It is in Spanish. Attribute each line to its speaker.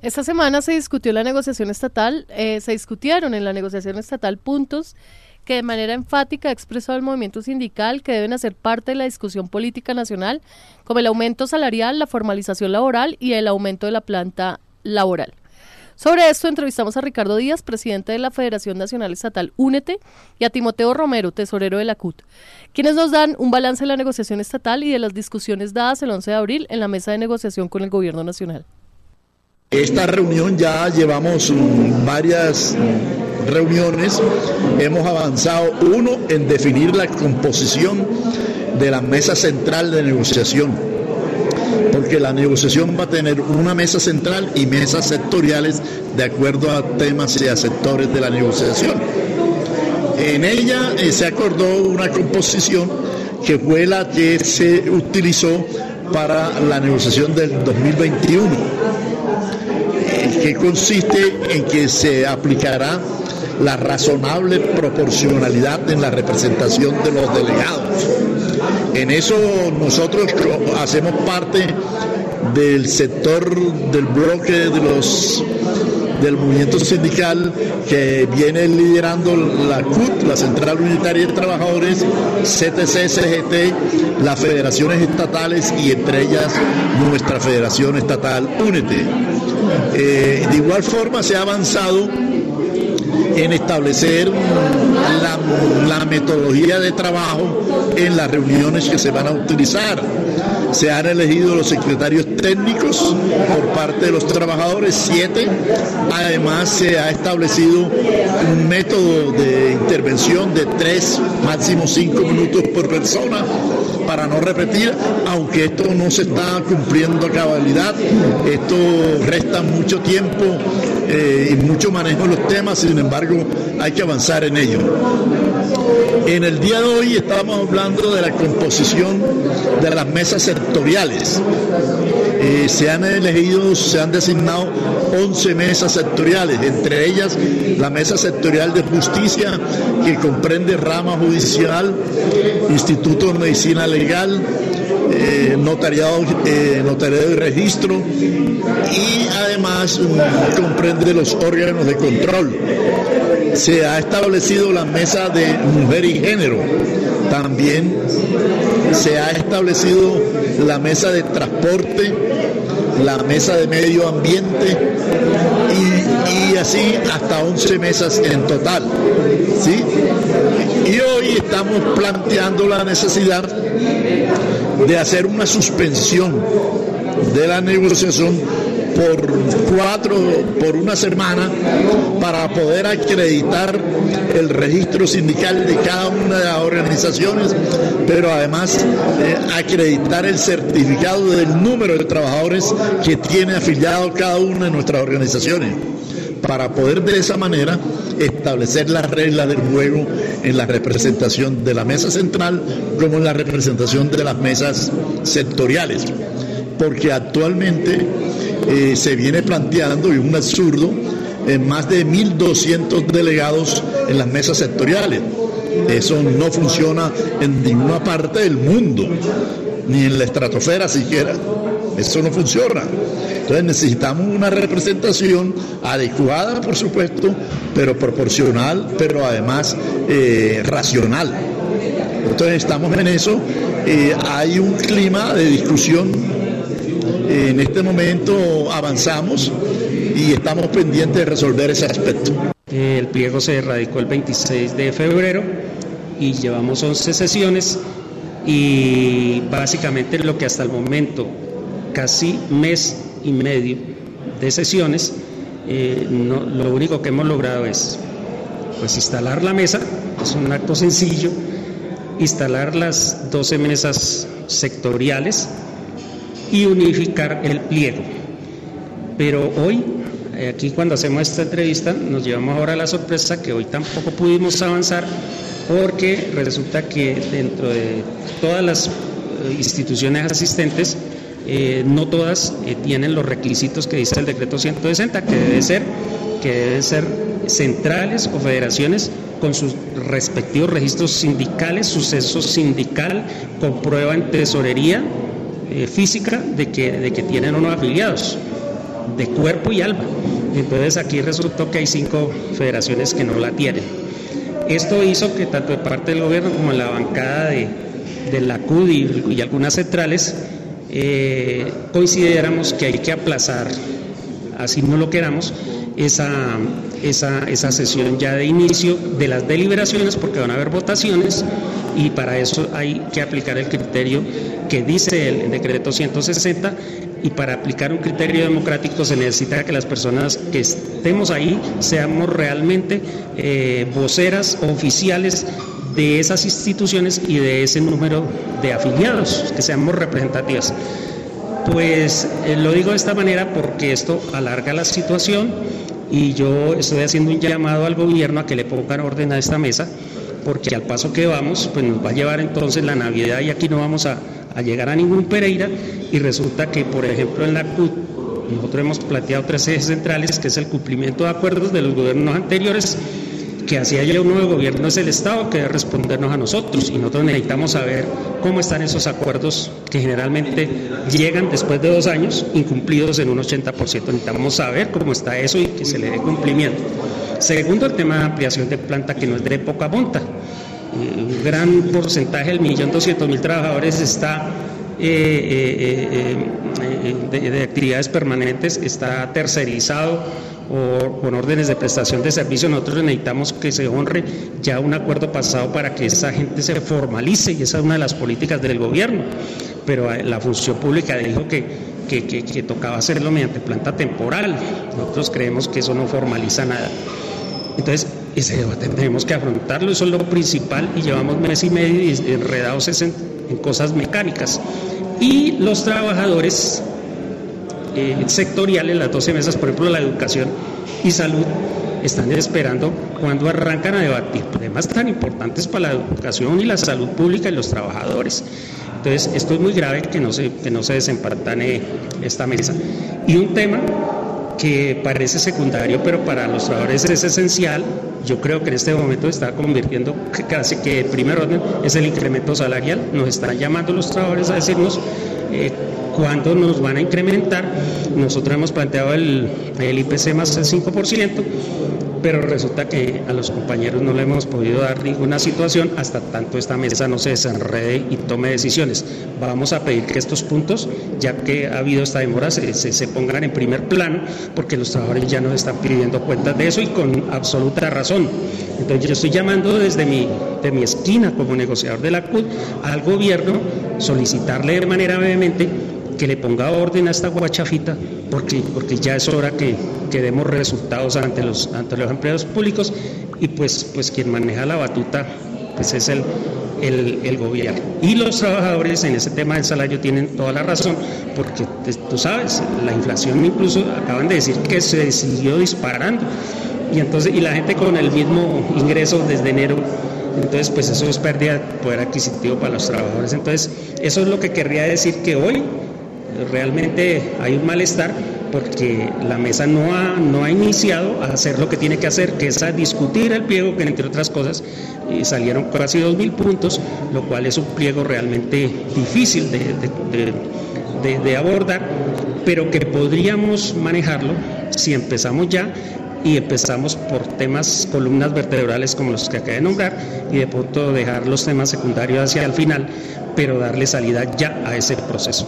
Speaker 1: Esta semana se discutió la negociación estatal, eh, se discutieron en la negociación estatal puntos que de manera enfática ha expresado el movimiento sindical que deben hacer parte de la discusión política nacional, como el aumento salarial, la formalización laboral y el aumento de la planta laboral. Sobre esto entrevistamos a Ricardo Díaz, presidente de la Federación Nacional Estatal Únete, y a Timoteo Romero, tesorero de la CUT, quienes nos dan un balance de la negociación estatal y de las discusiones dadas el 11 de abril en la mesa de negociación con el Gobierno Nacional.
Speaker 2: Esta reunión ya llevamos varias reuniones, hemos avanzado uno en definir la composición de la mesa central de negociación porque la negociación va a tener una mesa central y mesas sectoriales de acuerdo a temas y a sectores de la negociación. En ella eh, se acordó una composición que fue la que se utilizó para la negociación del 2021, eh, que consiste en que se aplicará la razonable proporcionalidad en la representación de los delegados en eso nosotros hacemos parte del sector del bloque de los del movimiento sindical que viene liderando la CUT, la Central Unitaria de Trabajadores, CTC, CGT, las federaciones estatales y entre ellas nuestra Federación Estatal Únete. Eh, de igual forma se ha avanzado en establecer la, metodología de trabajo en las reuniones que se van a utilizar. Se han elegido los secretarios técnicos por parte de los trabajadores, siete. Además, se ha establecido un método de intervención de tres, máximo cinco minutos por persona para no repetir, aunque esto no se está cumpliendo a cabalidad, esto resta mucho tiempo eh, y mucho manejo de los temas, sin embargo hay que avanzar en ello. En el día de hoy estamos hablando de la composición de las mesas sectoriales. Eh, se han elegido, se han designado 11 mesas sectoriales, entre ellas la mesa sectorial de justicia que comprende rama judicial, Instituto de Medicina Legal, eh, notariado, eh, y registro y además mm, comprende los órganos de control. Se ha establecido la mesa de mujer y género. También se ha establecido la mesa de transporte, la mesa de medio ambiente y, así hasta 11 mesas en total. ¿sí? Y hoy estamos planteando la necesidad de hacer una suspensión de la negociación por cuatro, por una semana, para poder acreditar el registro sindical de cada una de las organizaciones, pero además eh, acreditar el certificado del número de trabajadores que tiene afiliado cada una de nuestras organizaciones, para poder de esa manera establecer las reglas del juego en la representación de la mesa central como en la representación de las mesas sectoriales. Porque actualmente eh, se viene planteando, y un absurdo, en más de 1.200 delegados en las mesas sectoriales. Eso no funciona en ninguna parte del mundo, ni en la estratosfera siquiera. Eso no funciona. Entonces necesitamos una representación adecuada, por supuesto, pero proporcional, pero además eh, racional. Entonces estamos en eso. Eh, hay un clima de discusión. En este momento avanzamos y estamos pendientes de resolver ese aspecto.
Speaker 3: El pliego se radicó el 26 de febrero y llevamos 11 sesiones y básicamente lo que hasta el momento, casi mes y medio de sesiones, eh, lo único que hemos logrado es pues instalar la mesa, es un acto sencillo, instalar las 12 mesas sectoriales y unificar el pliego. Pero hoy, eh, aquí cuando hacemos esta entrevista, nos llevamos ahora a la sorpresa que hoy tampoco pudimos avanzar porque resulta que dentro de todas las eh, instituciones asistentes, eh, no todas tienen los requisitos que dice el decreto 160, que debe ser, que deben ser centrales o federaciones con sus respectivos registros sindicales, suceso sindical, con prueba en tesorería física de que, tienen unos afiliados. de cuerpo y alma. Entonces aquí resultó que hay cinco federaciones que no la tienen. Esto hizo que tanto de parte del gobierno como la bancada de, la CUD y, algunas centrales eh, consideramos que hay que aplazar, así no lo queramos, esa, esa, esa sesión ya de inicio de las deliberaciones porque van a haber votaciones y para eso hay que aplicar el criterio que dice el decreto 160 y para aplicar un criterio democrático se necesita que las personas que estemos ahí seamos realmente eh, voceras oficiales de esas instituciones y de ese número de afiliados, que seamos representativas. Pues eh, lo digo de esta manera porque esto alarga la situación y yo estoy haciendo un llamado al gobierno a que le pongan orden a esta mesa porque al paso que vamos, pues nos va a llevar entonces la Navidad y aquí no vamos a, llegar a ningún Pereira. Y resulta que, por ejemplo, en la CUT nosotros hemos planteado tres ejes centrales, que es el cumplimiento de acuerdos de los gobiernos anteriores, que hacia haya un nuevo gobierno es el Estado que debe respondernos a nosotros y nosotros necesitamos saber cómo están esos acuerdos que generalmente llegan después de dos años incumplidos en un 80%. Necesitamos saber cómo está eso y que se le dé cumplimiento. Segundo, el tema de ampliación de planta que no es de poca monta. Eh, un gran porcentaje, el millón doscientos mil trabajadores está eh, eh, de, actividades permanentes está tercerizado o con órdenes de prestación de servicio, nosotros necesitamos que se honre ya un acuerdo pasado para que esa gente se formalice y esa es una de las políticas del gobierno. Pero la función pública dijo que, que, que tocaba hacerlo mediante planta temporal. Nosotros creemos que eso no formaliza nada. Entonces, ese debate tenemos que afrontarlo, eso es lo principal y llevamos mes y medio enredados en, cosas mecánicas. Y los trabajadores eh, sectoriales, las 12 mesas, por ejemplo, la educación y salud, están esperando cuando arrancan a debatir temas tan importantes para la educación y la salud pública y los trabajadores. Entonces, esto es muy grave que no se, que no se desempartane esta mesa. Y un tema que parece secundario, pero para los trabajadores es esencial. Yo creo que en este momento está convirtiendo casi que el primer orden es el incremento salarial. Nos están llamando los trabajadores a decirnos eh, cuándo nos van a incrementar. Nosotros hemos planteado el, el IPC más del 5%, pero resulta que a los compañeros no le hemos podido dar ninguna situación hasta tanto esta mesa no se desenrede y tome decisiones. Vamos a pedir que estos puntos, ya que ha habido esta demora, se, se, pongan en primer plano, porque los trabajadores ya nos están pidiendo cuentas de eso y con absoluta razón. Entonces yo estoy llamando desde mi, de mi esquina como negociador de la CUD al gobierno solicitarle de manera vehemente que le ponga orden a esta guachafita, porque, porque ya es hora que, que demos resultados ante los, ante los empleados públicos y pues, pues quien maneja la batuta pues es el, el, gobierno. Y los trabajadores en ese tema del salario tienen toda la razón, porque tú sabes, la inflación incluso acaban de decir que se siguió disparando. Y entonces, y la gente con el mismo ingreso desde enero entonces, pues eso es pérdida de poder adquisitivo para los trabajadores. Entonces, eso es lo que querría decir que hoy realmente hay un malestar porque la mesa no ha, no ha iniciado a hacer lo que tiene que hacer, que es a discutir el pliego, que entre otras cosas salieron casi dos mil puntos, lo cual es un pliego realmente difícil de, de abordar, pero que podríamos manejarlo si empezamos ya y empezamos por temas, columnas vertebrales como los que acabé de nombrar y de pronto dejar los temas secundarios hacia el final, pero darle salida ya a ese proceso.